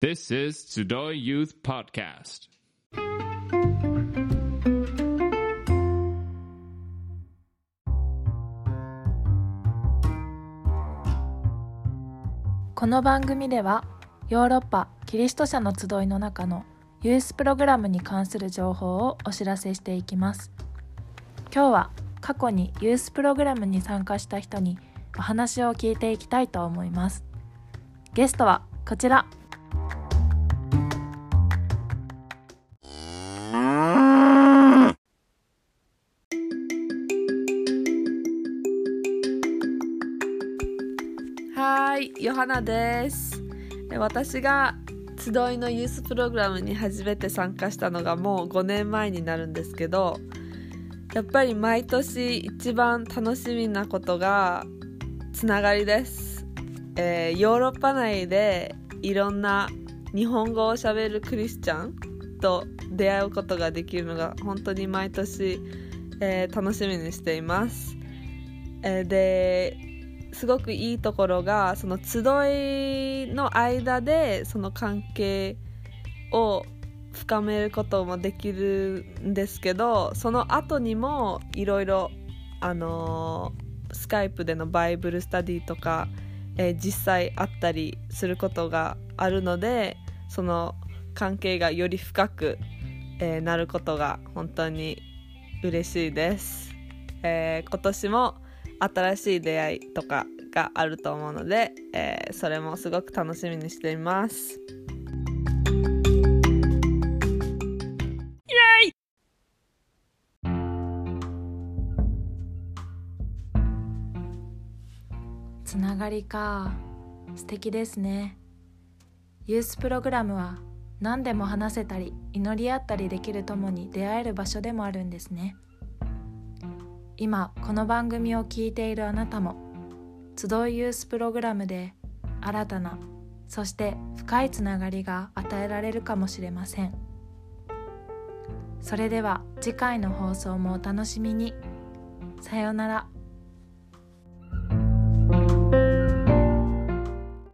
This is Tsudoy Youth Podcast. この番組ではヨーロッパキリスト者の集いの中のユースプログラムに関する情報をお知らせしていきます。今日は過去にユースプログラムに参加した人にお話を聞いていきたいと思います。ゲストはこちら。はい、ヨハナです。私が集いのユースプログラムに初めて参加したのがもう5年前になるんですけど、やっぱり毎年一番楽しみなことがつながりです。えーヨーロッパ内でいろんな日本語をしゃべるクリスチャンと出会うことができるのが本当に毎年、えー楽しみにしています。えーですごくいいところがその集いの間でその関係を深めることもできるんですけどその後にもいろいろあのースカイプでのバイブルスタディとか、えー実際あったりすることがあるのでその関係がより深く、えーなることが本当に嬉しいです、えー今年も新しい出会いとかがあると思うので、えーそれもすごく楽しみにしています。つながりか。素敵ですね。ユースプログラムは何でも話せたり祈り合ったりできるともに出会える場所でもあるんですね。今この番組を聞いているあなたも集いユースプログラムで新たなそして深いつながりが与えられるかもしれません。それでは次回の放送もお楽しみに。さようなら。